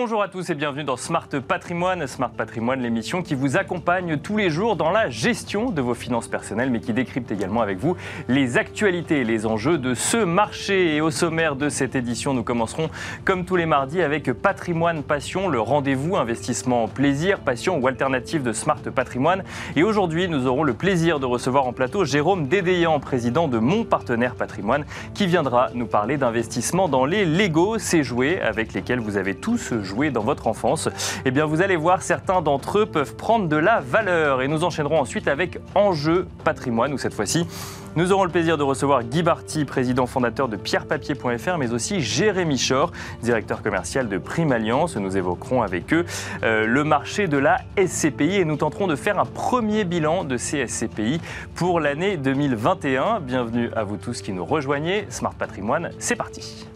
Bonjour à tous et bienvenue dans Smart Patrimoine. Smart Patrimoine, l'émission qui vous accompagne tous les jours dans la gestion de vos finances personnelles, mais qui décrypte également avec vous les actualités et les enjeux de ce marché. Et au sommaire de cette édition, nous commencerons comme tous les mardis avec Patrimoine Passion, le rendez-vous investissement plaisir, passion ou alternative de Smart Patrimoine. Et aujourd'hui, nous aurons le plaisir de recevoir en plateau Jérôme Dédéian, président de Mon Partenaire Patrimoine, qui viendra nous parler d'investissement dans les Lego, ces jouets avec lesquels vous avez tous dans votre enfance, eh bien vous allez voir, certains d'entre eux peuvent prendre de la valeur. Et nous enchaînerons ensuite avec Enjeu patrimoine, où cette fois-ci, nous aurons le plaisir de recevoir Guy Barty, président fondateur de pierrepapier.fr, mais aussi Jérémy Chor, directeur commercial de Prime Alliance. Nous évoquerons avec eux euh, le marché de la SCPI et nous tenterons de faire un premier bilan de ces SCPI pour l'année 2021. Bienvenue à vous tous qui nous rejoignez. Smart Patrimoine, c'est parti.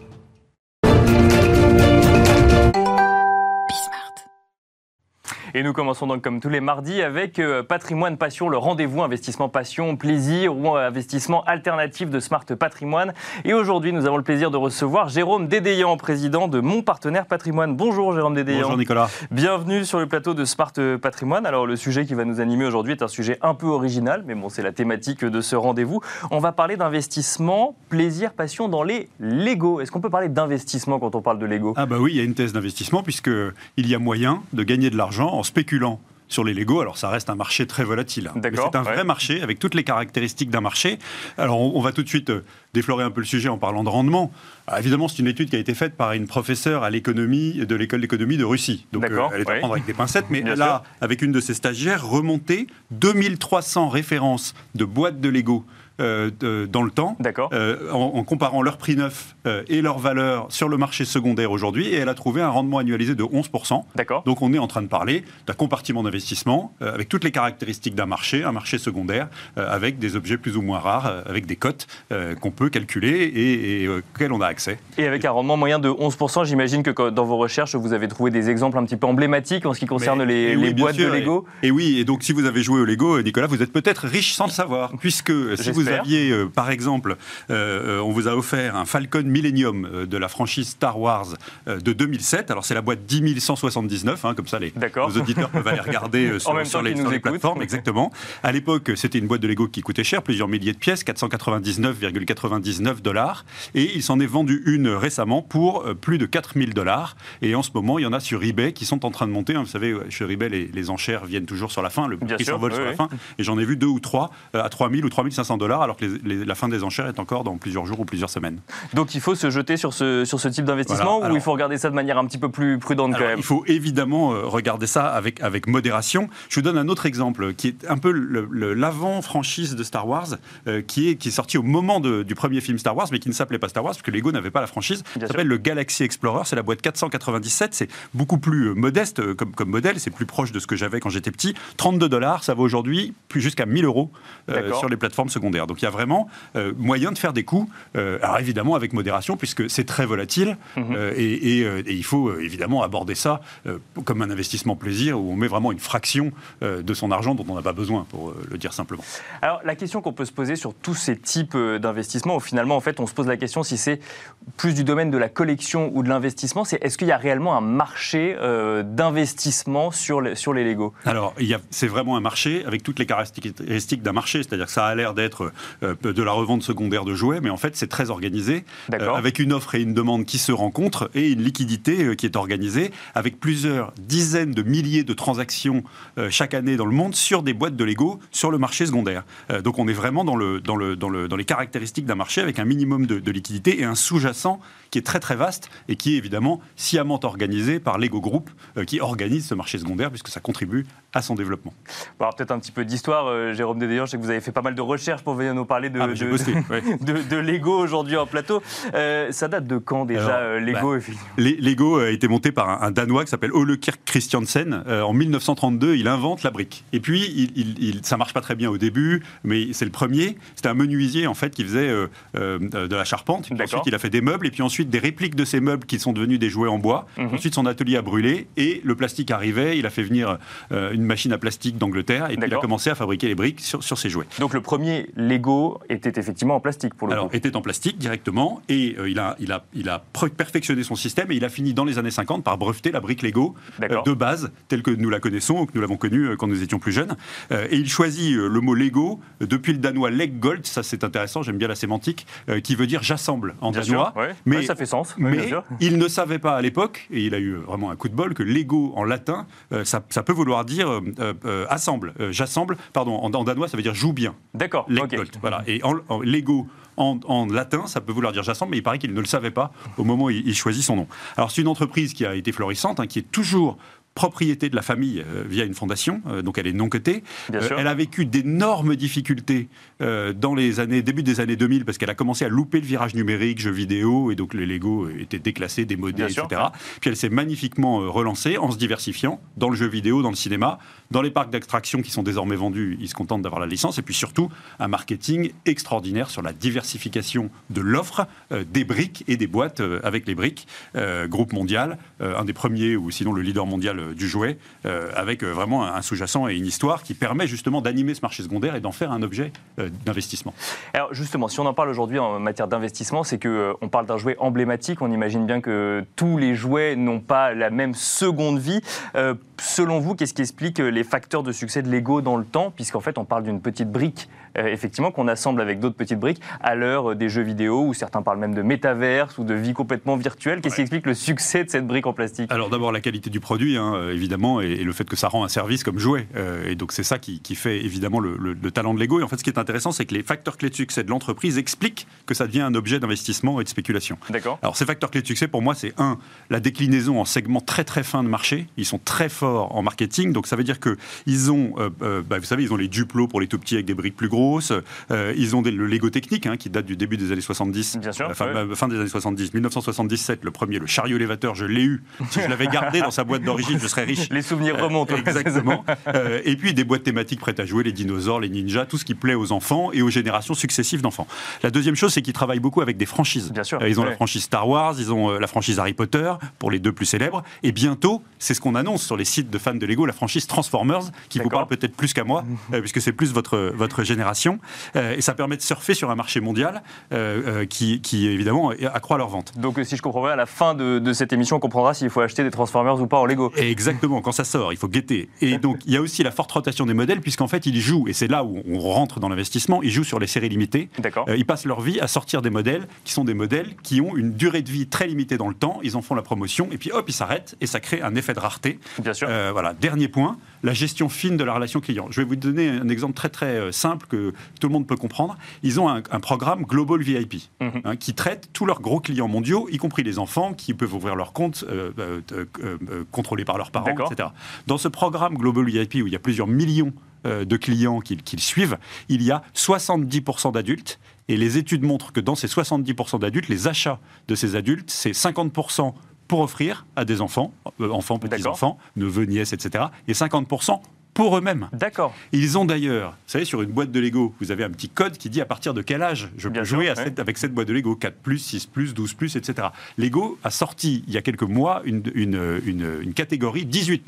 Et nous commençons donc comme tous les mardis avec euh, Patrimoine Passion, le rendez-vous investissement passion, plaisir ou investissement alternatif de Smart Patrimoine. Et aujourd'hui, nous avons le plaisir de recevoir Jérôme Dédéian, président de Mon Partenaire Patrimoine. Bonjour Jérôme Dédéian. Bonjour Nicolas. Bienvenue sur le plateau de Smart Patrimoine. Alors le sujet qui va nous animer aujourd'hui est un sujet un peu original, mais bon, c'est la thématique de ce rendez-vous. On va parler d'investissement, plaisir, passion dans les Lego. Est-ce qu'on peut parler d'investissement quand on parle de Lego? Ah bah oui, il y a une thèse d'investissement puisqu'il y a moyen de gagner de l'argent spéculant sur les Lego. Alors ça reste un marché très volatile. C'est un vrai marché avec toutes les caractéristiques d'un marché. Alors on, va tout de suite euh, déflorer un peu le sujet en parlant de rendement. Ah, évidemment, c'est une étude qui a été faite par une professeure à l'économie de l'école d'économie de Russie. Donc euh, elle est à prendre avec des pincettes, mais là, avec une de ses stagiaires, remonter 2300 références de boîtes de Lego euh, dans le temps, euh, en, comparant leur prix neuf euh, et leur valeur sur le marché secondaire aujourd'hui, et elle a trouvé un rendement annualisé de 11%. Donc on est en train de parler d'un compartiment d'investissement avec toutes les caractéristiques d'un marché, un marché secondaire, avec des objets plus ou moins rares, avec des cotes qu'on peut calculer et, auxquelles on a accès. Et avec un rendement moyen de 11%, j'imagine que dans vos recherches, vous avez trouvé des exemples un petit peu emblématiques en ce qui concerne les, boîtes de Lego. Et, oui, et donc si vous avez joué au Lego, Nicolas, vous êtes peut-être riche sans le savoir, puisque si vous vous aviez, euh, par exemple, euh, on vous a offert un Falcon Millennium euh, de la franchise Star Wars de 2007. Alors c'est la boîte 10179, hein, comme ça les, auditeurs peuvent aller regarder sur, les, plateformes. Exactement. À l'époque, c'était une boîte de Lego qui coûtait cher, plusieurs milliers de pièces, 499,99 dollars. Et il s'en est vendu une récemment pour plus de 4000 dollars. Et en ce moment, il y en a sur eBay qui sont en train de monter. Vous savez, sur eBay, les, enchères viennent toujours sur la fin, le prix s'envole sur la fin. Et j'en ai vu deux ou trois à 3000 ou 3500 dollars alors que la fin des enchères est encore dans plusieurs jours ou plusieurs semaines. Donc il faut se jeter sur ce, sur ce type d'investissement ou il faut regarder ça de manière un petit peu plus prudente quand même Il faut évidemment euh, regarder ça avec, avec modération. Je vous donne un autre exemple qui est un peu l'avant-franchise de Star Wars, euh, qui, est, qui est sorti au moment du premier film Star Wars, mais qui ne s'appelait pas Star Wars, parce que Lego n'avait pas la franchise. ça s'appelle le Galaxy Explorer, c'est la boîte 497, c'est beaucoup plus euh, modeste comme, comme modèle, c'est plus proche de ce que j'avais quand j'étais petit. 32 dollars, ça vaut aujourd'hui jusqu'à 1000 euros sur les plateformes secondaires. Donc il y a vraiment euh, moyen de faire des coups, euh, alors évidemment avec modération, puisque c'est très volatile, mhm. euh, et, il faut évidemment aborder ça comme un investissement plaisir, où on met vraiment une fraction de son argent dont on n'a pas besoin, pour le dire simplement. Alors la question qu'on peut se poser sur tous ces types d'investissements, où finalement en fait on se pose la question si c'est plus du domaine de la collection ou de l'investissement, c'est est-ce qu'il y a réellement un marché d'investissement sur les, sur les Lego? Alors c'est vraiment un marché avec toutes les caractéristiques d'un marché, c'est-à-dire que ça a l'air d'être de la revente secondaire de jouets, mais en fait c'est très organisé, euh, avec une offre et une demande qui se rencontrent et une liquidité euh, qui est organisée, avec plusieurs dizaines de milliers de transactions chaque année dans le monde sur des boîtes de Lego sur le marché secondaire. donc on est vraiment dans, le, dans, le, dans, le, dans les caractéristiques d'un marché avec un minimum de, de liquidité et un sous-jacent qui est très très vaste et qui est évidemment sciemment organisé par Lego Group, qui organise ce marché secondaire puisque ça contribue à son développement. Bon, peut-être un petit peu d'histoire, Jérôme Dédéan, je sais que vous avez fait pas mal de recherches pour nous parler de, ah, de, Lego aujourd'hui en plateau. Euh, ça date de quand déjà euh, Lego bah, Lego a été monté par un, Danois qui s'appelle Ole Kirk Christiansen. Euh, en 1932, il invente la brique. Et puis, il, il, ça marche pas très bien au début, mais c'est le premier. C'était un menuisier en fait qui faisait de la charpente. Ensuite, il a fait des meubles et puis ensuite des répliques de ces meubles qui sont devenus des jouets en bois. Mhm. Ensuite, son atelier a brûlé et le plastique arrivait. Il a fait venir une machine à plastique d'Angleterre et puis il a commencé à fabriquer les briques sur, sur ses jouets. Donc le premier Lego Lego était effectivement en plastique pour le Alors, était en plastique directement, et il, a, il, a, il a perfectionné son système, et il a fini dans les années 50 par breveter la brique Lego de base, telle que nous la connaissons, ou que nous l'avons connue quand nous étions plus jeunes. et il choisit le mot Lego depuis le danois Leggold, ça c'est intéressant, j'aime bien la sémantique, qui veut dire j'assemble en danois. mais ça fait sens. Mais il ne savait pas à l'époque, et il a eu vraiment un coup de bol, que Lego en latin, ça, peut vouloir dire assemble, j'assemble, pardon, en, danois ça veut dire joue bien. D'accord. Voilà. Et en, Lego en, latin, ça peut vouloir dire j'assemble, mais il paraît qu'il ne le savait pas au moment où il, choisit son nom. Alors c'est une entreprise qui a été florissante, hein, qui est toujours propriété de la famille euh, via une fondation, euh, donc elle est non cotée. Euh, elle a vécu d'énormes difficultés dans les années, début des années 2000 parce qu'elle a commencé à louper le virage numérique, jeux vidéo, et donc les Lego étaient déclassés, démodés, etc. Puis elle s'est magnifiquement relancée en se diversifiant dans le jeu vidéo, dans le cinéma, dans les parcs d'attractions qui sont désormais vendus, ils se contentent d'avoir la licence, et puis surtout un marketing extraordinaire sur la diversification de l'offre des briques et des boîtes avec les briques. groupe mondial, un des premiers ou sinon le leader mondial euh, du jouet, euh, avec euh, vraiment un sous-jacent et une histoire qui permet justement d'animer ce marché secondaire et d'en faire un objet d'investissement. Alors justement, si on en parle aujourd'hui en matière d'investissement, c'est qu'on on parle d'un jouet emblématique. On imagine bien que tous les jouets n'ont pas la même seconde vie. selon vous, qu'est-ce qui explique les facteurs de succès de Lego dans le temps, puisqu'en fait on parle d'une petite brique effectivement qu'on assemble avec d'autres petites briques à l'heure des jeux vidéo où certains parlent même de métaverse ou de vie complètement virtuelle. Qu'est-ce qui explique le succès de cette brique en plastique? Alors d'abord la qualité du produit. Hein. Euh, évidemment, et, le fait que ça rend un service comme jouet. Euh, et donc c'est ça qui, fait évidemment le, talent de Lego. Et en fait, ce qui est intéressant, c'est que les facteurs clés de succès de l'entreprise expliquent que ça devient un objet d'investissement et de spéculation. D'accord. Alors ces facteurs clés de succès, pour moi, c'est un, la déclinaison en segments très très fins de marché. Ils sont très forts en marketing, donc ça veut dire que ils ont, euh, bah, vous savez, ils ont les Duplo pour les tout petits avec des briques plus grosses. ils ont le Lego technique hein, qui date du début des années 70. Bien sûr. Fin des années 70, 1977, le premier, le chariot élévateur, je l'ai eu. Si je l'avais gardé dans sa boîte d'origine, je serais riche. Les souvenirs remontent. exactement. Euh, et puis des boîtes thématiques prêtes à jouer, les dinosaures, les ninjas, tout ce qui plaît aux enfants et aux générations successives d'enfants. La deuxième chose, c'est qu'ils travaillent beaucoup avec des franchises. Bien sûr. Euh, ils ont la franchise Star Wars, ils ont euh, la franchise Harry Potter, pour les deux plus célèbres. Et bientôt, c'est ce qu'on annonce sur les sites de fans de Lego, la franchise Transformers, qui vous parle peut-être plus qu'à moi, puisque c'est plus votre, votre génération. et ça permet de surfer sur un marché mondial qui, qui, évidemment, accroît leur vente. Donc, si je comprends bien, à la fin de, de cette émission, on comprendra s'il faut acheter des Transformers ou pas en Lego. Exactement. Quand ça sort, il faut guetter. Et donc, il y a aussi la forte rotation des modèles, puisqu'en fait, ils jouent, et c'est là où on rentre dans l'investissement, ils jouent sur les séries limitées. D'accord. Euh, ils passent leur vie à sortir des modèles qui sont des modèles qui ont une durée de vie très limitée dans le temps. Ils en font la promotion, et puis hop, ils s'arrêtent, et ça crée un effet de rareté. Bien sûr. Euh, voilà. Dernier point, la gestion fine de la relation client. Je vais vous donner un exemple très très euh, simple que tout le monde peut comprendre. Ils ont un, programme Global VIP mhm. hein, qui traite tous leurs gros clients mondiaux, y compris les enfants qui peuvent ouvrir leur compte contrôlés par leurs parents, etc. Dans ce programme Global VIP où il y a plusieurs millions euh, de clients qui, le suivent, il y a 70% d'adultes. Et les études montrent que dans ces 70% d'adultes, les achats de ces adultes, c'est 50% pour offrir à des enfants, euh, enfants, petits-enfants, neveux, nièces, etc. Et 50% pour eux-mêmes. D'accord. Ils ont d'ailleurs, vous savez, sur une boîte de Lego, vous avez un petit code qui dit à partir de quel âge je peux jouer avec cette boîte de Lego, 4 6 12 etc. Lego a sorti il y a quelques mois une, une, catégorie 18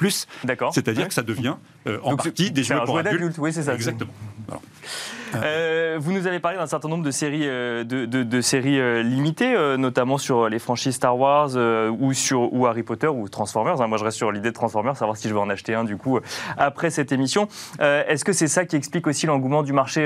c'est-à-dire que ça devient euh, en partie des jouets pour adultes. Oui, c'est ça. Exactement. Euh, vous nous avez parlé d'un certain nombre de séries, euh, de, séries euh, limitées, notamment sur les franchises Star Wars ou sur ou Harry Potter ou Transformers. Hein. Moi, je reste sur l'idée de Transformers, savoir si je vais en acheter un du coup après cette émission. Est-ce que c'est ça qui explique aussi l'engouement du marché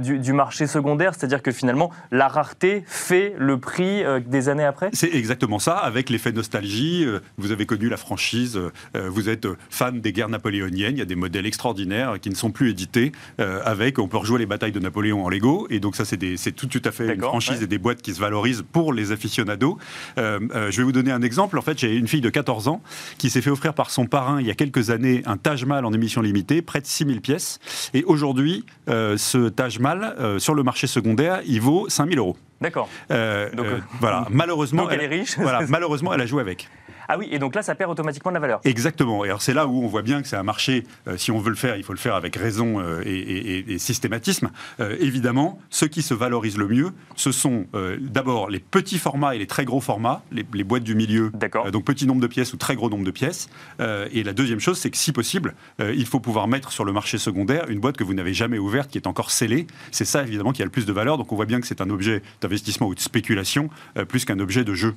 du, marché secondaire, c'est-à-dire que finalement la rareté fait le prix des années après? C'est exactement ça, avec l'effet nostalgie. Vous avez connu la franchise, vous êtes fan des guerres napoléoniennes. Il y a des modèles extraordinaires qui ne sont plus édités, avec on peut rejouer les batailles de Napoléon en Lego. Et donc ça, c'est tout, tout à fait une franchise et des boîtes qui se valorisent pour les aficionados. Euh, euh, je vais vous donner un exemple. En fait, j'ai une fille de 14 ans qui s'est fait offrir par son parrain il y a quelques années un Taj Mahal en émission limitée, près de 6000 pièces. Et aujourd'hui, euh, ce Taj Mahal, sur le marché secondaire, il vaut 5000 euros. D'accord. voilà. Malheureusement, elle, est riche. Voilà. Malheureusement, elle a joué avec. Ah oui, et donc là, ça perd automatiquement de la valeur. Exactement. Et alors c'est là où on voit bien que c'est un marché, euh, si on veut le faire, il faut le faire avec raison euh, et, systématisme. Euh, évidemment, ce qui se valorise le mieux, ce sont d'abord les petits formats et les très gros formats, les, boîtes du milieu, donc petit nombre de pièces ou très gros nombre de pièces. et la deuxième chose, c'est que si possible, il faut pouvoir mettre sur le marché secondaire une boîte que vous n'avez jamais ouverte, qui est encore scellée. C'est ça évidemment qui a le plus de valeur. Donc on voit bien que c'est un objet d'investissement ou de spéculation plus qu'un objet de jeu.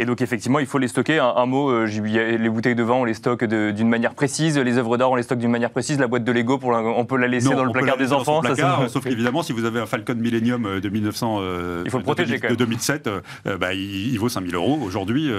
Et donc effectivement, il faut les stocker. Un, mot, euh, les bouteilles de vin, on les stocke d'une manière précise. Les œuvres d'art, on les stocke d'une manière précise. La boîte de Lego, pour on peut la laisser dans le placard des enfants. sauf qu'évidemment, si vous avez un Falcon Millennium euh, de 1900, euh, il faut le protéger de, 2007, bah, il, vaut 5000 euros aujourd'hui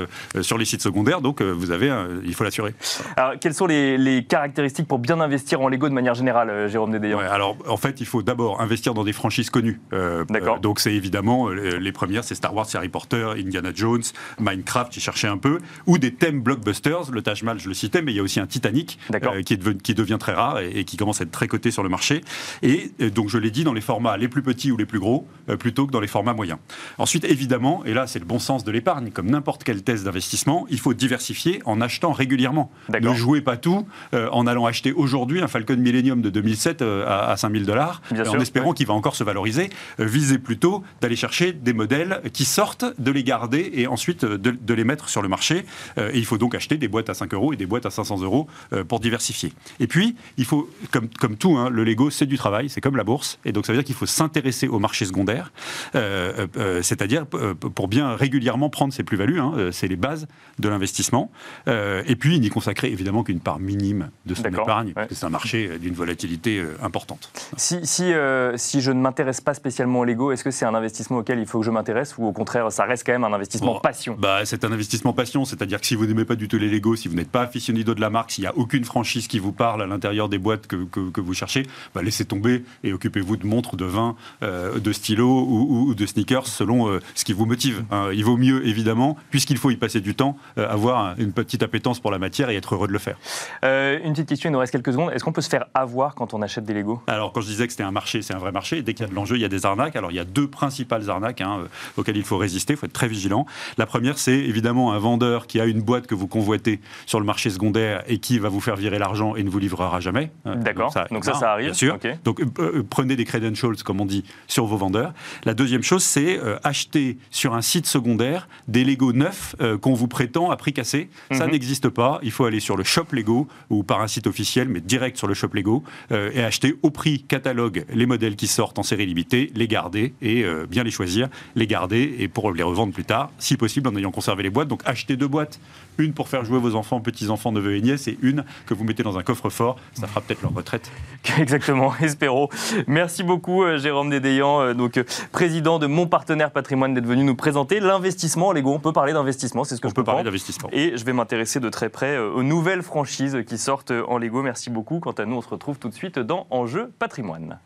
sur les sites secondaires. Donc vous avez, il faut l'assurer. Alors quelles sont les, caractéristiques pour bien investir en Lego de manière générale, Jérôme Dédéan Alors en fait, il faut d'abord investir dans des franchises connues. D'accord. donc c'est évidemment les premières, c'est Star Wars, Harry Potter, Indiana Jones, Minecraft, j'ai cherché un peu, ou des thèmes blockbusters. Le Taj Mahal, je le citais, mais il y a aussi un Titanic euh, qui, qui, devient très rare et, qui commence à être très coté sur le marché. Et euh, donc, je l'ai dit, dans les formats les plus petits ou les plus gros, euh, plutôt que dans les formats moyens. Ensuite, évidemment, et là, c'est le bon sens de l'épargne, comme n'importe quelle thèse d'investissement, il faut diversifier en achetant régulièrement. Ne jouez pas tout en allant acheter aujourd'hui un Falcon Millennium de 2007 à, 5000 dollars, en espérant qu'il va encore se valoriser. visez plutôt d'aller chercher des modèles qui sortent, de les garder et ensuite de, les mettre sur le marché. Euh, et il faut donc acheter des boîtes à 5 euros et des boîtes à 500 euros euh, pour diversifier. Et puis, il faut, comme, comme tout, hein, le Lego, c'est du travail, c'est comme la bourse. Et donc, ça veut dire qu'il faut s'intéresser au marché secondaire, euh, c'est-à-dire pour bien régulièrement prendre ses plus-values. Hein, c'est les bases de l'investissement. et puis, n'y consacrer évidemment qu'une part minime de son épargne, parce que c'est un marché d'une volatilité importante. Si, si, si je ne m'intéresse pas spécialement au Lego, est-ce que c'est un investissement auquel il faut que je m'intéresse ou au contraire, ça reste quand même un investissement passion bah, C'est un investissement passion, c'est-à-dire que si vous n'aimez pas du tout les Lego, si vous n'êtes pas aficionado de la marque, s'il n'y a aucune franchise qui vous parle à l'intérieur des boîtes que, que, vous cherchez, bah, laissez tomber et occupez-vous de montres, de vin, euh, de stylos ou, de sneakers selon euh, ce qui vous motive. Hein. il vaut mieux, évidemment, puisqu'il faut y passer du temps, euh, avoir une petite appétence pour la matière et être heureux de le faire. une petite question, il nous reste quelques secondes. Est-ce qu'on peut se faire avoir quand on achète des Lego? Alors, quand je disais que c'était un marché, c'est un vrai marché. Dès qu'il y a de l'enjeu, il y a des arnaques. Alors, il y a deux principales arnaques hein, auxquelles il faut résister, il faut être très vigilant. La première, c'est évidemment un vendeur qui a une boîte que vous convoitez sur le marché secondaire et qui va vous faire virer l'argent et ne vous livrera jamais. Hein. D'accord. Donc ça, ça, arrive. Bien sûr. Donc euh, euh, prenez des credentials, comme on dit, sur vos vendeurs. La deuxième chose, c'est euh, acheter sur un site secondaire des Lego neufs qu'on vous prétend à prix cassé. Ça mhm. n'existe pas. Il faut aller sur le shop Lego ou par un site officiel, mais direct sur le shop Lego et acheter au prix catalogue les modèles qui sortent en série limitée, les garder et bien les choisir, les garder et pour les revendre plus tard, si possible en ayant conservé les boîtes. Donc achetez deux boîtes, une pour faire jouer vos enfants, petits-enfants, neveux et nièces, et une que vous mettez dans un coffre-fort. Ça fera peut-être leur retraite. Exactement, espérons. Merci beaucoup, euh, Jérôme Dédéan, euh, donc, euh, président de Mon Partenaire Patrimoine, d'être venu nous présenter l'investissement en Lego. On peut parler d'investissement, c'est ce que je peux parler d'investissement. Et je vais m'intéresser de très près aux nouvelles franchises qui sortent en Lego. Merci beaucoup. Quant à nous, on se retrouve tout de suite dans Enjeu Patrimoine.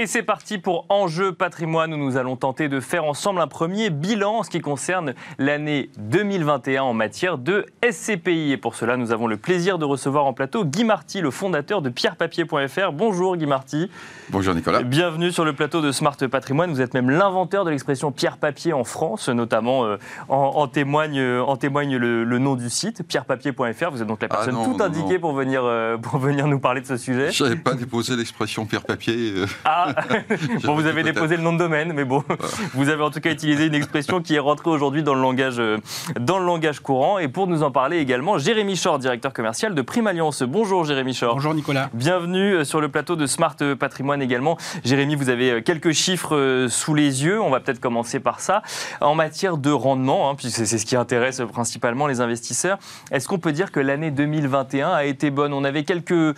Et c'est parti pour Enjeu patrimoine où nous allons tenter de faire ensemble un premier bilan en ce qui concerne l'année 2021 en matière de SCPI. Et pour cela, nous avons le plaisir de recevoir en plateau Guy Marty, le fondateur de pierrepapier.fr. Bonjour Guy Marty. Bonjour Nicolas. Bienvenue sur le plateau de Smart Patrimoine. Vous êtes même l'inventeur de l'expression pierre-papier en France, notamment euh, en, témoigne, en témoigne le, nom du site, pierrepapier.fr. Vous êtes donc la ah personne tout indiquée Pour, venir, euh, pour venir nous parler de ce sujet. Je n'avais pas déposé l'expression pierre-papier. Euh. Ah, bon, vous avez déposé le nom de domaine, mais bon, vous avez en tout cas utilisé une expression qui est rentrée aujourd'hui dans le langage, euh, dans le langage courant. Et pour nous en parler également, Jérémy Shore, directeur commercial de Prime Alliance. Bonjour Jérémy Shore. Bonjour Nicolas. Bienvenue euh, sur le plateau de Smart Patrimoine également. Jérémy, vous avez euh, quelques chiffres sous les yeux. On va peut-être commencer par ça. En matière de rendement, hein, puisque c'est ce qui intéresse principalement les investisseurs, est-ce qu'on peut dire que l'année 2021 a été bonne? On avait quelques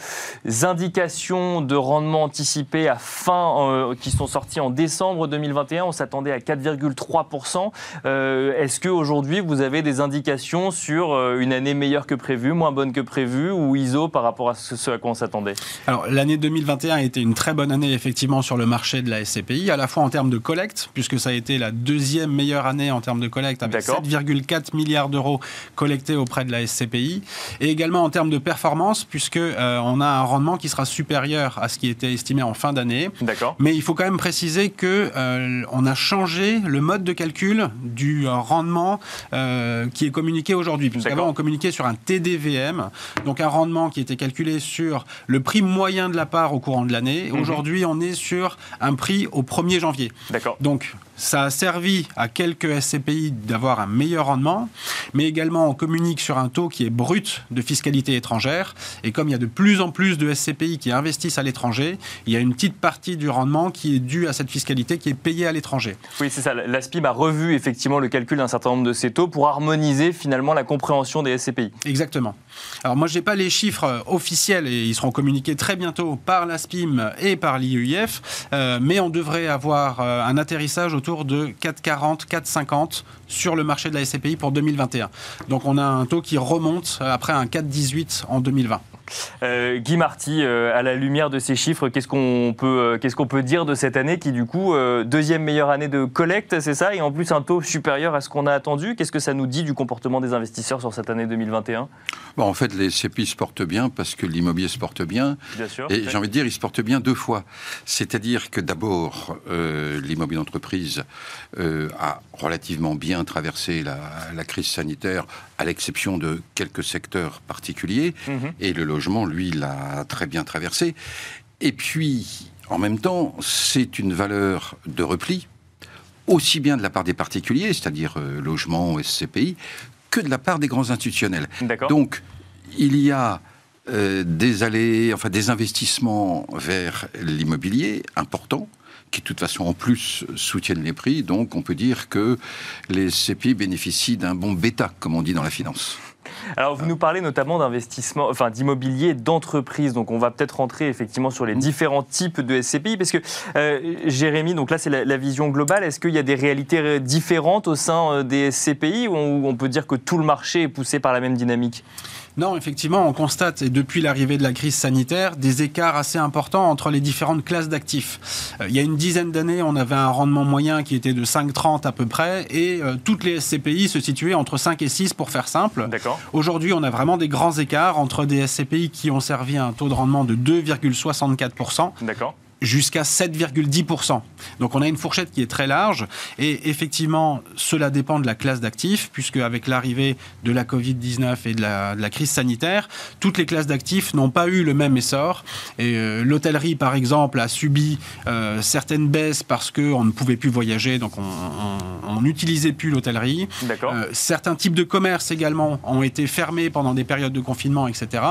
indications de rendement anticipé à fin euh, qui sont sortis en décembre 2021. On s'attendait à 4,3%. Euh, est-ce qu'aujourd'hui, vous avez des indications sur euh, une année meilleure que prévu, moins bonne que prévu, ou ISO par rapport à ce, à quoi on s'attendait? Alors, l'année 2021 a été une très bonne année, effectivement, sur le marché de la SCPI, à la fois en termes de collecte, puisque ça a été la deuxième meilleure année en termes de collecte, avec 7,4 milliards d'euros collectés auprès de la SCPI, et également en termes de performance, puisque on a un rendement qui sera supérieur à ce qui était estimé en fin d'année. D'accord. Mais il faut quand même préciser que euh, on a changé le mode de calcul du rendement qui est communiqué aujourd'hui. Puisqu'avant, on communiquait sur un TDVM, donc un rendement qui était calculé sur le prix moyen de la part au courant de l'année. Mhm. Aujourd'hui, on est sur un prix au 1er janvier. D'accord. Donc, ça a servi à quelques SCPI d'avoir un meilleur rendement, mais également on communique sur un taux qui est brut de fiscalité étrangère. Et comme il y a de plus en plus de SCPI qui investissent à l'étranger, il y a une petite partie du rendement qui est due à cette fiscalité qui est payée à l'étranger. Oui, c'est ça. L'ASPIB a revu effectivement le calcul d'un certain nombre de ces taux pour harmoniser finalement la compréhension des SCPI. Exactement. Alors moi, je n'ai pas les chiffres euh, officiels et ils seront communiqués très bientôt par l'ASPIM et par l'IUIF, euh, mais on devrait avoir euh, un atterrissage autour de 4,40, 4,50 sur le marché de la SCPI pour 2021. Donc on a un taux qui remonte après un 4,18 en 2020. Euh, Guy Marty, euh, à la lumière de ces chiffres, qu'est-ce qu'on peut, euh, qu'est-ce qu'on peut dire de cette année qui, du coup, deuxième meilleure année de collecte, c'est ça Et en plus, un taux supérieur à ce qu'on a attendu? Qu'est-ce que ça nous dit du comportement des investisseurs sur cette année 2021 bon, En fait, les CPI se portent bien parce que l'immobilier se porte bien. Bien sûr. Et j'ai envie de dire, il se porte bien deux fois. C'est-à-dire que d'abord, l'immobilier d'entreprise a relativement bien traversé la, la crise sanitaire, à l'exception de quelques secteurs particuliers. Mhm. Et le logement, lui, l'a très bien traversé. Et puis, en même temps, c'est une valeur de repli, aussi bien de la part des particuliers, c'est-à-dire euh, logement, SCPI, que de la part des grands institutionnels. Donc, il y a euh, des allées, enfin des investissements vers l'immobilier importants qui de toute façon en plus soutiennent les prix. Donc on peut dire que les CPI bénéficient d'un bon bêta, comme on dit dans la finance. Alors, vous nous parlez notamment d'investissement, enfin d'immobilier d'entreprise. Donc, on va peut-être rentrer effectivement sur les mm. différents types de SCPI, parce que euh, Jérémy, donc là, c'est la, vision globale. Est-ce qu'il y a des réalités euh, différentes au sein euh, des SCPI ou on peut dire que tout le marché est poussé par la même dynamique? Non, effectivement, on constate, et depuis l'arrivée de la crise sanitaire, des écarts assez importants entre les différentes classes d'actifs. Euh, il y a une dizaine d'années, on avait un rendement moyen qui était de 5,30 à peu près, et euh, toutes les SCPI se situaient entre 5 et 6 pour faire simple. Aujourd'hui, on a vraiment des grands écarts entre des SCPI qui ont servi à un taux de rendement de 2,64%. Jusqu'à 7,10%. Donc on a une fourchette qui est très large et effectivement cela dépend de la classe d'actifs puisque avec l'arrivée de la Covid-19 et de la, crise sanitaire, toutes les classes d'actifs n'ont pas eu le même essor et euh, l'hôtellerie par exemple a subi euh, certaines baisses parce qu'on ne pouvait plus voyager donc on n'utilisait plus l'hôtellerie. Euh, certains types de commerces également ont été fermés pendant des périodes de confinement etc.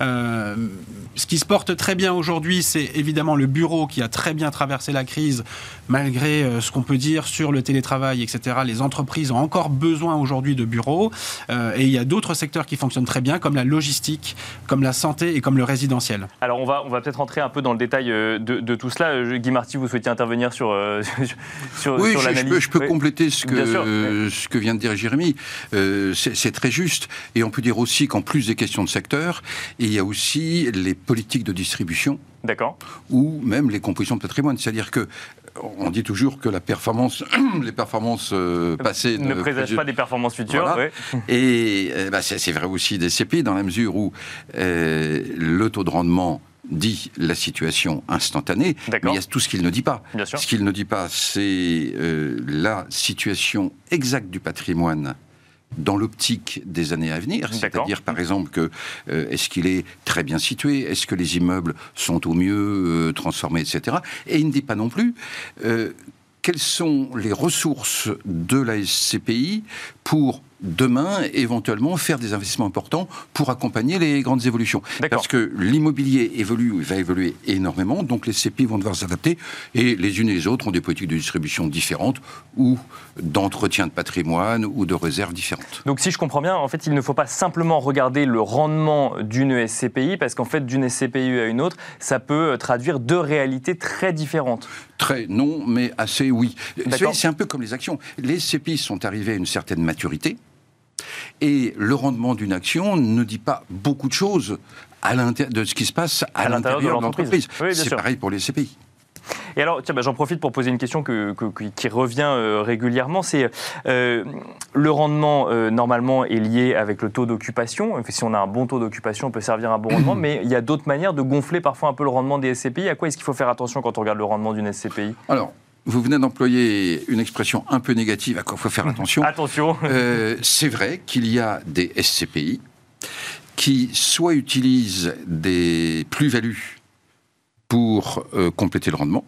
ce qui se porte très bien aujourd'hui c'est évidemment le bureau qui a très bien traversé la crise, malgré euh, ce qu'on peut dire sur le télétravail, etc. Les entreprises ont encore besoin aujourd'hui de bureaux. Euh, et il y a d'autres secteurs qui fonctionnent très bien, comme la logistique, comme la santé et comme le résidentiel. Alors on va, on va peut-être rentrer un peu dans le détail euh, de, tout cela. Guy Marty, vous souhaitiez intervenir sur, sur, oui, je, peux, je peux compléter ce que, ce que vient de dire Jérémy. C'est très juste. Et on peut dire aussi qu'en plus des questions de secteur, il y a aussi les politiques de distribution D'accord. Ou même les compositions de patrimoine. C'est-à-dire que on dit toujours que la performance, les performances euh, passées ne, présagent pas des performances futures. Et euh, bah, c'est vrai aussi des CP dans la mesure où euh, le taux de rendement dit la situation instantanée, mais il y a tout ce qu'il ne dit pas. Ce qu'il ne dit pas, c'est la situation exacte du patrimoine dans l'optique des années à venir, c'est-à-dire par exemple que euh, est-ce qu'il est très bien situé, est-ce que les immeubles sont au mieux euh, transformés, etc. Et il ne dit pas non plus euh, quelles sont les ressources de la SCPI pour demain, éventuellement, faire des investissements importants pour accompagner les grandes évolutions. Parce que l'immobilier évolue, va évoluer énormément, donc les CPI vont devoir s'adapter, et les unes et les autres ont des politiques de distribution différentes, ou d'entretien de patrimoine, ou de réserves différentes. Donc si je comprends bien, en fait, il ne faut pas simplement regarder le rendement d'une SCPI, parce qu'en fait, d'une SCPI à une autre, ça peut traduire deux réalités très différentes. Très non, mais assez oui. C'est un peu comme les actions. Les SCPI sont arrivés à une certaine maturité, et le rendement d'une action ne dit pas beaucoup de choses à de ce qui se passe à, l'intérieur de l'entreprise. c'est pareil pour les CPI. Et alors, tiens, bah, j'en profite pour poser une question qui revient régulièrement. C'est le rendement, normalement, est lié avec le taux d'occupation. Si on a un bon taux d'occupation, on peut servir un bon rendement, mais il y a d'autres manières de gonfler parfois un peu le rendement des SCPI. À quoi est-ce qu'il faut faire attention quand on regarde le rendement d'une SCPI Alors, vous venez d'employer une expression un peu négative à quoi il faut faire attention. attention. Euh, c'est vrai qu'il y a des SCPI qui soit utilisent des plus-values pour euh, compléter le rendement,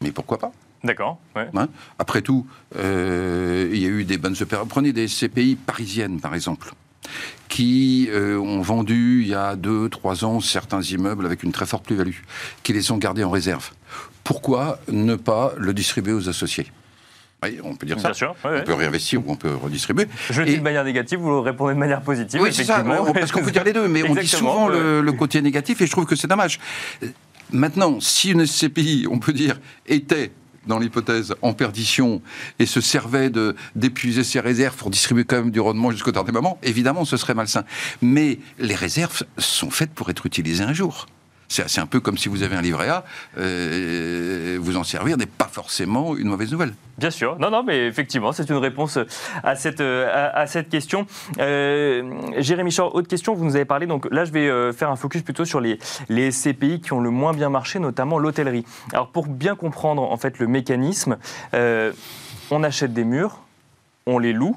mais pourquoi pas D'accord. Hein Après tout, euh, il y a eu des bonnes opérations. Prenez des SCPI parisiennes, par exemple, qui ont vendu il y a 2-3 ans certains immeubles avec une très forte plus-value, qui les ont gardés en réserve pourquoi ne pas le distribuer aux associés? Oui, on peut dire ça. on peut réinvestir ou on peut redistribuer. Je le dis de manière négative, vous répondez de manière positive. Oui, c'est ça, parce qu'on peut dire les deux, mais on dit souvent le, côté négatif et je trouve que c'est dommage. Maintenant, si une SCPI, on peut dire, était dans l'hypothèse en perdition et se servait d'épuiser ses réserves pour distribuer quand même du rendement jusqu'au dernier moment, évidemment, ce serait malsain. Mais les réserves sont faites pour être utilisées un jour. C'est un peu comme si vous avez un livret A, euh, vous en servir n'est pas forcément une mauvaise nouvelle. Bien sûr, non, non, mais effectivement, c'est une réponse à cette, à, cette question. Euh, Jérémy Chor, autre question, vous nous avez parlé, donc là je vais euh, faire un focus plutôt sur les, les SCPI qui ont le moins bien marché, notamment l'hôtellerie. Alors pour bien comprendre en fait le mécanisme, on achète des murs, on les loue,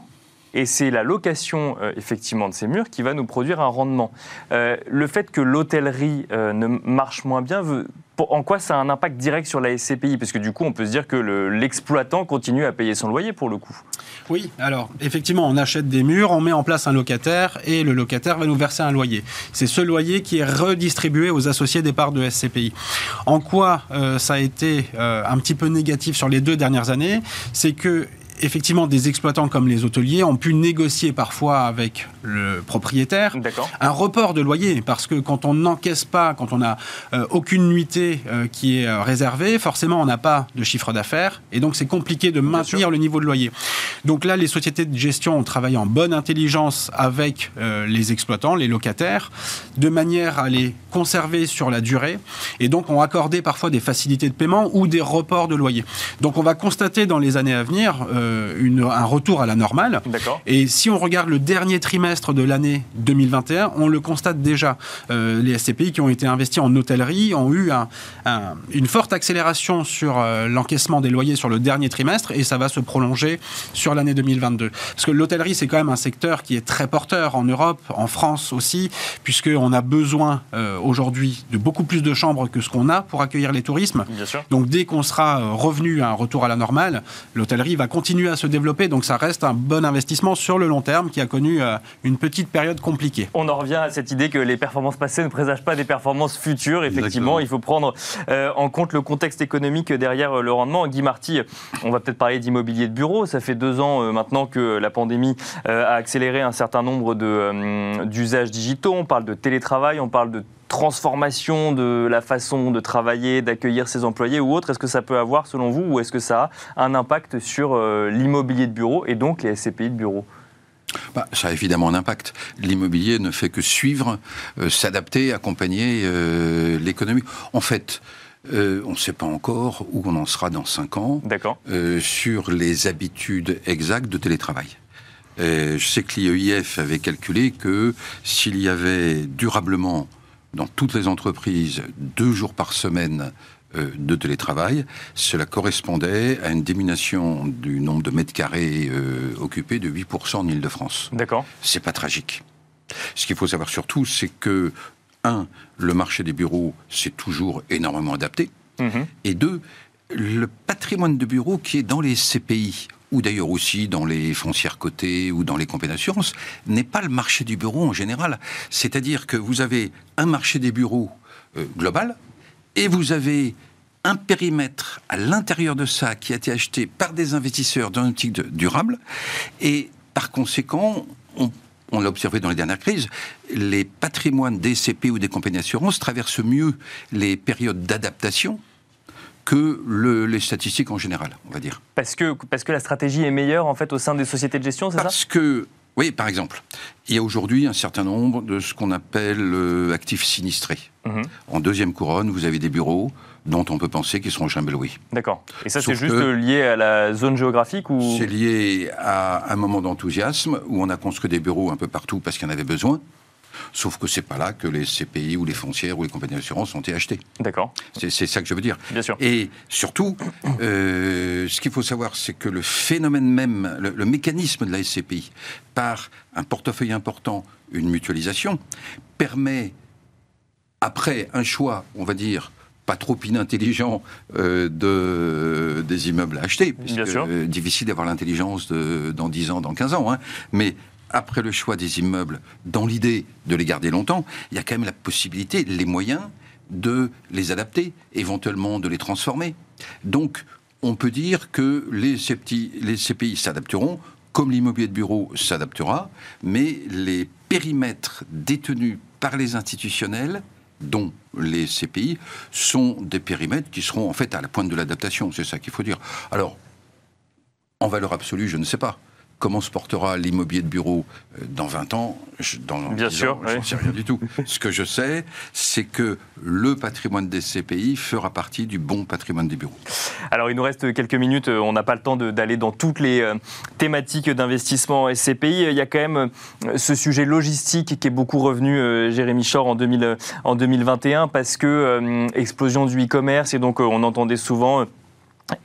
et c'est la location euh, effectivement de ces murs qui va nous produire un rendement. Euh, le fait que l'hôtellerie euh, ne marche moins bien, en quoi ça a un impact direct sur la SCPI Parce que du coup, on peut se dire que l'exploitant continue à payer son loyer pour le coup. Oui, alors effectivement, on achète des murs, on met en place un locataire et le locataire va nous verser un loyer. C'est ce loyer qui est redistribué aux associés des parts de SCPI. En quoi ça a été un petit peu négatif sur les deux dernières années? C'est que effectivement, des exploitants comme les hôteliers ont pu négocier parfois avec le propriétaire un report de loyer, parce que quand on n'encaisse pas, quand on n'a euh, aucune nuitée euh, qui est euh, réservée, forcément on n'a pas de chiffre d'affaires, et donc c'est compliqué de maintenir le niveau de loyer. Donc là, les sociétés de gestion ont travaillé en bonne intelligence avec les exploitants, les locataires, de manière à les conserver sur la durée, et donc ont accordé parfois des facilités de paiement ou des reports de loyer. Donc on va constater dans les années à venir une, un retour à la normale. Et si on regarde le dernier trimestre de l'année 2021, on le constate déjà. Euh, les SCPI qui ont été investis en hôtellerie ont eu un, une forte accélération sur euh, l'encaissement des loyers sur le dernier trimestre et ça va se prolonger sur l'année 2022. Parce que l'hôtellerie, c'est quand même un secteur qui est très porteur en Europe, en France aussi, puisqu'on a besoin euh, aujourd'hui de beaucoup plus de chambres que ce qu'on a pour accueillir les tourismes. Donc dès qu'on sera revenu à un retour à la normale, l'hôtellerie va continuer à se développer. Donc ça reste un bon investissement sur le long terme qui a connu euh, une petite période compliquée. On en revient à cette idée que les performances passées ne présagent pas des performances futures. Effectivement, il faut prendre euh, en compte le contexte économique derrière le rendement. Guy Marty, on va peut-être parler d'immobilier de bureau. Ça fait deux ans euh, maintenant que la pandémie a accéléré un certain nombre d'usages digitaux. On parle de télétravail, on parle de transformation de la façon de travailler, d'accueillir ses employés ou autre Est-ce que ça peut avoir, selon vous, ou est-ce que ça a un impact sur euh, l'immobilier de bureau et donc les SCPI de bureau? Bah, ça a évidemment un impact. L'immobilier ne fait que suivre, euh, s'adapter, accompagner euh, l'économie. En fait, on ne sait pas encore où on en sera dans 5 ans sur les habitudes exactes de télétravail. je sais que l'IEIF avait calculé que s'il y avait durablement dans toutes les entreprises deux jours par semaine euh, de télétravail, cela correspondait à une diminution du nombre de mètres carrés euh, occupés de 8% en Ile-de-France. D'accord. C'est pas tragique. Ce qu'il faut savoir surtout, c'est que, un, le marché des bureaux s'est toujours énormément adapté, mhm. et deux, le patrimoine de bureaux qui est dans les CPI ou d'ailleurs aussi dans les foncières cotées ou dans les compagnies d'assurance, n'est pas le marché du bureau en général. C'est-à-dire que vous avez un marché des bureaux euh, global et vous avez un périmètre à l'intérieur de ça qui a été acheté par des investisseurs dans une optique durable et par conséquent, on, on l'a observé dans les dernières crises, les patrimoines des CP ou des compagnies d'assurance traversent mieux les périodes d'adaptation que les statistiques en général, on va dire. Parce que, parce que la stratégie est meilleure en fait au sein des sociétés de gestion, c'est ça? Parce que, oui, par exemple, il y a aujourd'hui un certain nombre de ce qu'on appelle euh, actifs sinistrés. Mhm. En deuxième couronne, vous avez des bureaux dont on peut penser qu'ils seront jamais loués. D'accord. Et ça, c'est juste lié à la zone géographique ou? C'est lié à un moment d'enthousiasme où on a construit des bureaux un peu partout parce qu'il y en avait besoin. Sauf que c'est pas là que les CPI ou les foncières ou les compagnies d'assurance ont été achetées. D'accord. C'est ça que je veux dire. Bien sûr. Et surtout, euh, ce qu'il faut savoir, c'est que le phénomène même, le, mécanisme de la SCPI, par un portefeuille important, une mutualisation, permet, après un choix, on va dire, pas trop inintelligent euh, de, des immeubles à acheter. Bien sûr. Euh, difficile d'avoir l'intelligence dans 10 ans, dans 15 ans. Hein, mais après le choix des immeubles, dans l'idée de les garder longtemps, il y a quand même la possibilité, les moyens de les adapter, éventuellement de les transformer. Donc, on peut dire que les, les CPI s'adapteront, comme l'immobilier de bureau s'adaptera, mais les périmètres détenus par les institutionnels, dont les CPI, sont des périmètres qui seront en fait à la pointe de l'adaptation, c'est ça qu'il faut dire. Alors, en valeur absolue, je ne sais pas. Comment se portera l'immobilier de bureau euh, dans 20 ans? Dans Bien sûr, je ne sais rien du tout. Ce que je sais, c'est que le patrimoine des CPI fera partie du bon patrimoine des bureaux. Alors, il nous reste quelques minutes. Euh, on n'a pas le temps d'aller dans toutes les euh, thématiques d'investissement SCPI. Il y a quand même ce sujet logistique qui est beaucoup revenu, Jérémy Chor, en, 2000, en 2021, parce que explosion du e-commerce, et donc on entendait souvent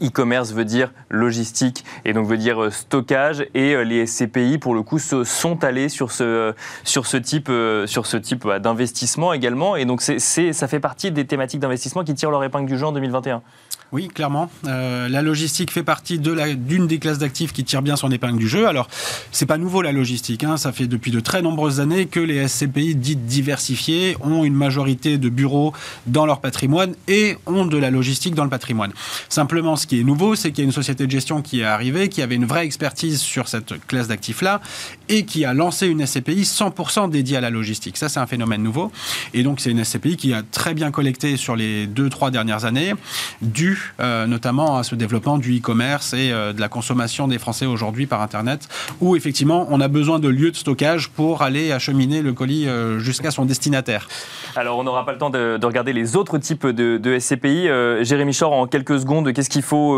E-commerce veut dire logistique et donc veut dire euh, stockage et euh, les SCPI pour le coup se sont allés sur ce sur ce type euh, sur ce type d'investissement également et donc ça fait partie des thématiques d'investissement qui tirent leur épingle du jeu en 2021. Oui, clairement. Euh, la logistique fait partie de d'une des classes d'actifs qui tire bien son épingle du jeu. Alors, c'est pas nouveau la logistique. Hein. Ça fait depuis de très nombreuses années que les SCPI dites diversifiées ont une majorité de bureaux dans leur patrimoine et ont de la logistique dans le patrimoine. Simplement, ce qui est nouveau, c'est qu'il y a une société de gestion qui est arrivée, qui avait une vraie expertise sur cette classe d'actifs-là et qui a lancé une SCPI 100% dédiée à la logistique. Ça, c'est un phénomène nouveau. Et donc, c'est une SCPI qui a très bien collecté sur les deux, trois dernières années, dû euh, notamment à ce développement du e-commerce et euh, de la consommation des Français aujourd'hui par Internet, où effectivement on a besoin de lieux de stockage pour aller acheminer le colis euh, jusqu'à son destinataire. Alors on n'aura pas le temps de, regarder les autres types de, SCPI. Jérémy Chor, en quelques secondes, qu'est-ce qu'il faut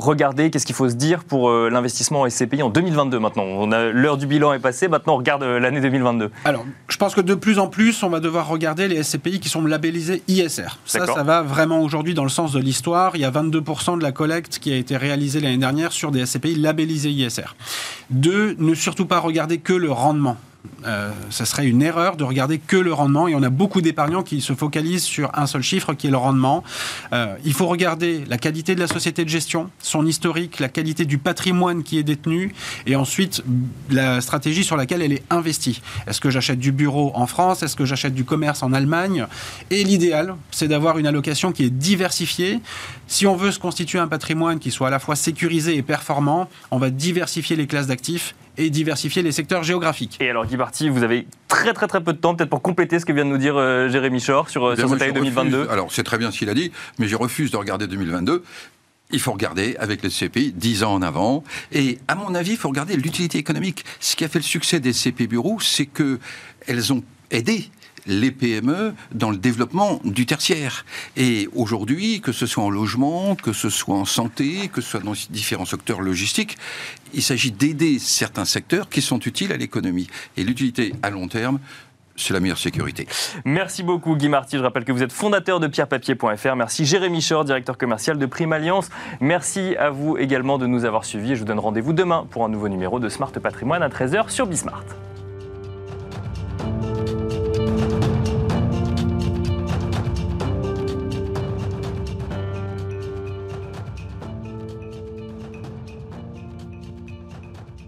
regarder, qu'est-ce qu'il faut se dire pour l'investissement en SCPI en 2022 maintenant? On a, L'heure du bilan est passée, maintenant on regarde l'année 2022. Alors je pense que de plus en plus on va devoir regarder les SCPI qui sont labellisés ISR. Ça, ça va vraiment aujourd'hui dans le sens de l'histoire il y a 22% de la collecte qui a été réalisée l'année dernière sur des SCPI labellisés ISR. Deux, ne surtout pas regarder que le rendement. Euh, ce serait une erreur de regarder que le rendement et on a beaucoup d'épargnants qui se focalisent sur un seul chiffre qui est le rendement. Euh, il faut regarder la qualité de la société de gestion, son historique, la qualité du patrimoine qui est détenu et ensuite la stratégie sur laquelle elle est investie. Est-ce que j'achète du bureau en France? Est-ce que j'achète du commerce en Allemagne? Et l'idéal, c'est d'avoir une allocation qui est diversifiée. Si on veut se constituer un patrimoine qui soit à la fois sécurisé et performant, on va diversifier les classes d'actifs et diversifier les secteurs géographiques. Et alors Guy Barty, vous avez très très très peu de temps peut-être pour compléter ce que vient de nous dire euh, Jérémy Chor sur, euh, sur cette année 2022. alors c'est très bien ce qu'il a dit, mais je refuse de regarder 2022 il faut regarder avec les CPI 10 ans en avant. Et à mon avis, il faut regarder l'utilité économique. Ce qui a fait le succès des CPI bureaux, c'est qu'elles ont aidé les PME dans le développement du tertiaire. Et aujourd'hui, que ce soit en logement, que ce soit en santé, que ce soit dans différents secteurs logistiques, il s'agit d'aider certains secteurs qui sont utiles à l'économie. Et l'utilité à long terme, c'est la meilleure sécurité. Merci beaucoup Guy Marty. Je rappelle que vous êtes fondateur de pierrepapier.fr. Merci Jérémy Chor, directeur commercial de Prime Alliance. Merci à vous également de nous avoir suivis. Je vous donne rendez-vous demain pour un nouveau numéro de Smart Patrimoine à 13h sur Bismart.